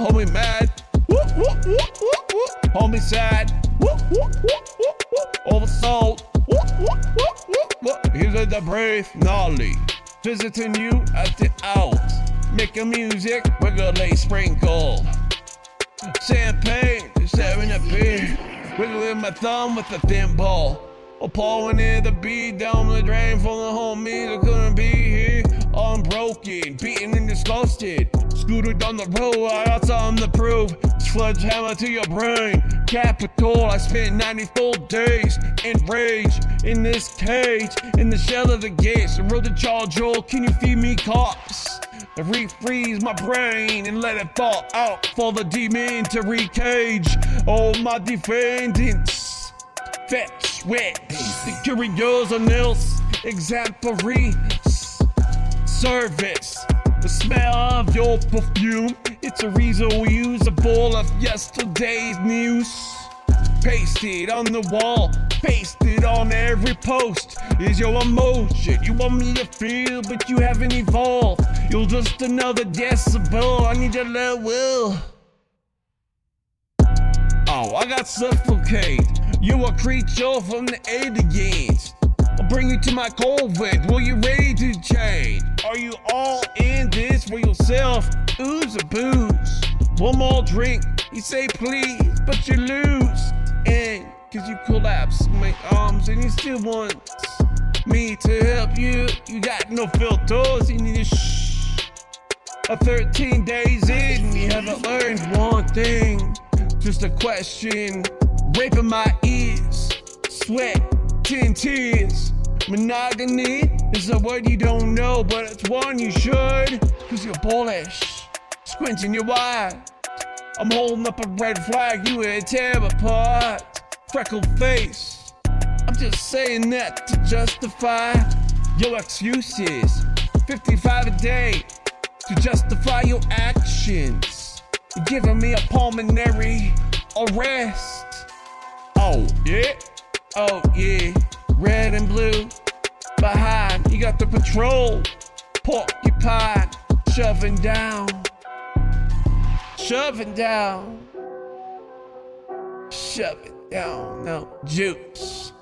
homie mad. Whoop, whoop, whoop, whoop, whoop. Homie sad. Whoop, whoop, whoop, whoop, whoop. Oversold. Whoop, whoop, whoop, whoop, whoop. Here's a the brave Nolly. Visiting you at the out. Making music with a late sprinkle. Champagne, sharing a beer. Wiggling my thumb with a thin ball. Or pouring in the beat down the drain from the homies that couldn't be here. Unbroken, beaten and disgusted. Down the road, I got something to prove. Sledgehammer to your brain. Capital, I spent 94 days in rage in this cage, in the shell of the gates. I wrote the charge, Joel, can you feed me cops? I refreeze my brain and let it fall out for the demon to recage all my defendants. Fetch, wet, securing yours on else, exemplary service. The smell of your perfume, it's a reason we use a bowl of yesterday's news. Pasted on the wall, pasted on every post is your emotion. You want me to feel, but you haven't evolved. You're just another decibel. I need your love will. Oh, I got suffocate. You a creature from the aliens. Bring you to my COVID. Will you ready to change? Are you all in this for yourself? Ooze or booze? One more drink. You say please, but you lose. And cause you collapse my arms and you still want me to help you. You got no filters, you need to shh. A 13 days in, you haven't learned one thing. Just a question, raping my ears, sweat, ten tears. Monogamy is a word you don't know, but it's one you should. Cause you're bullish, squinting your eye. I'm holding up a red flag, you a tear apart. Freckled face. I'm just saying that to justify your excuses. 55 a day to justify your actions. You're giving me a pulmonary arrest. Oh, yeah. Oh, yeah. Red and blue. Behind, you got the patrol. Porcupine shoving down. Shoving down. shoving down. No, juice.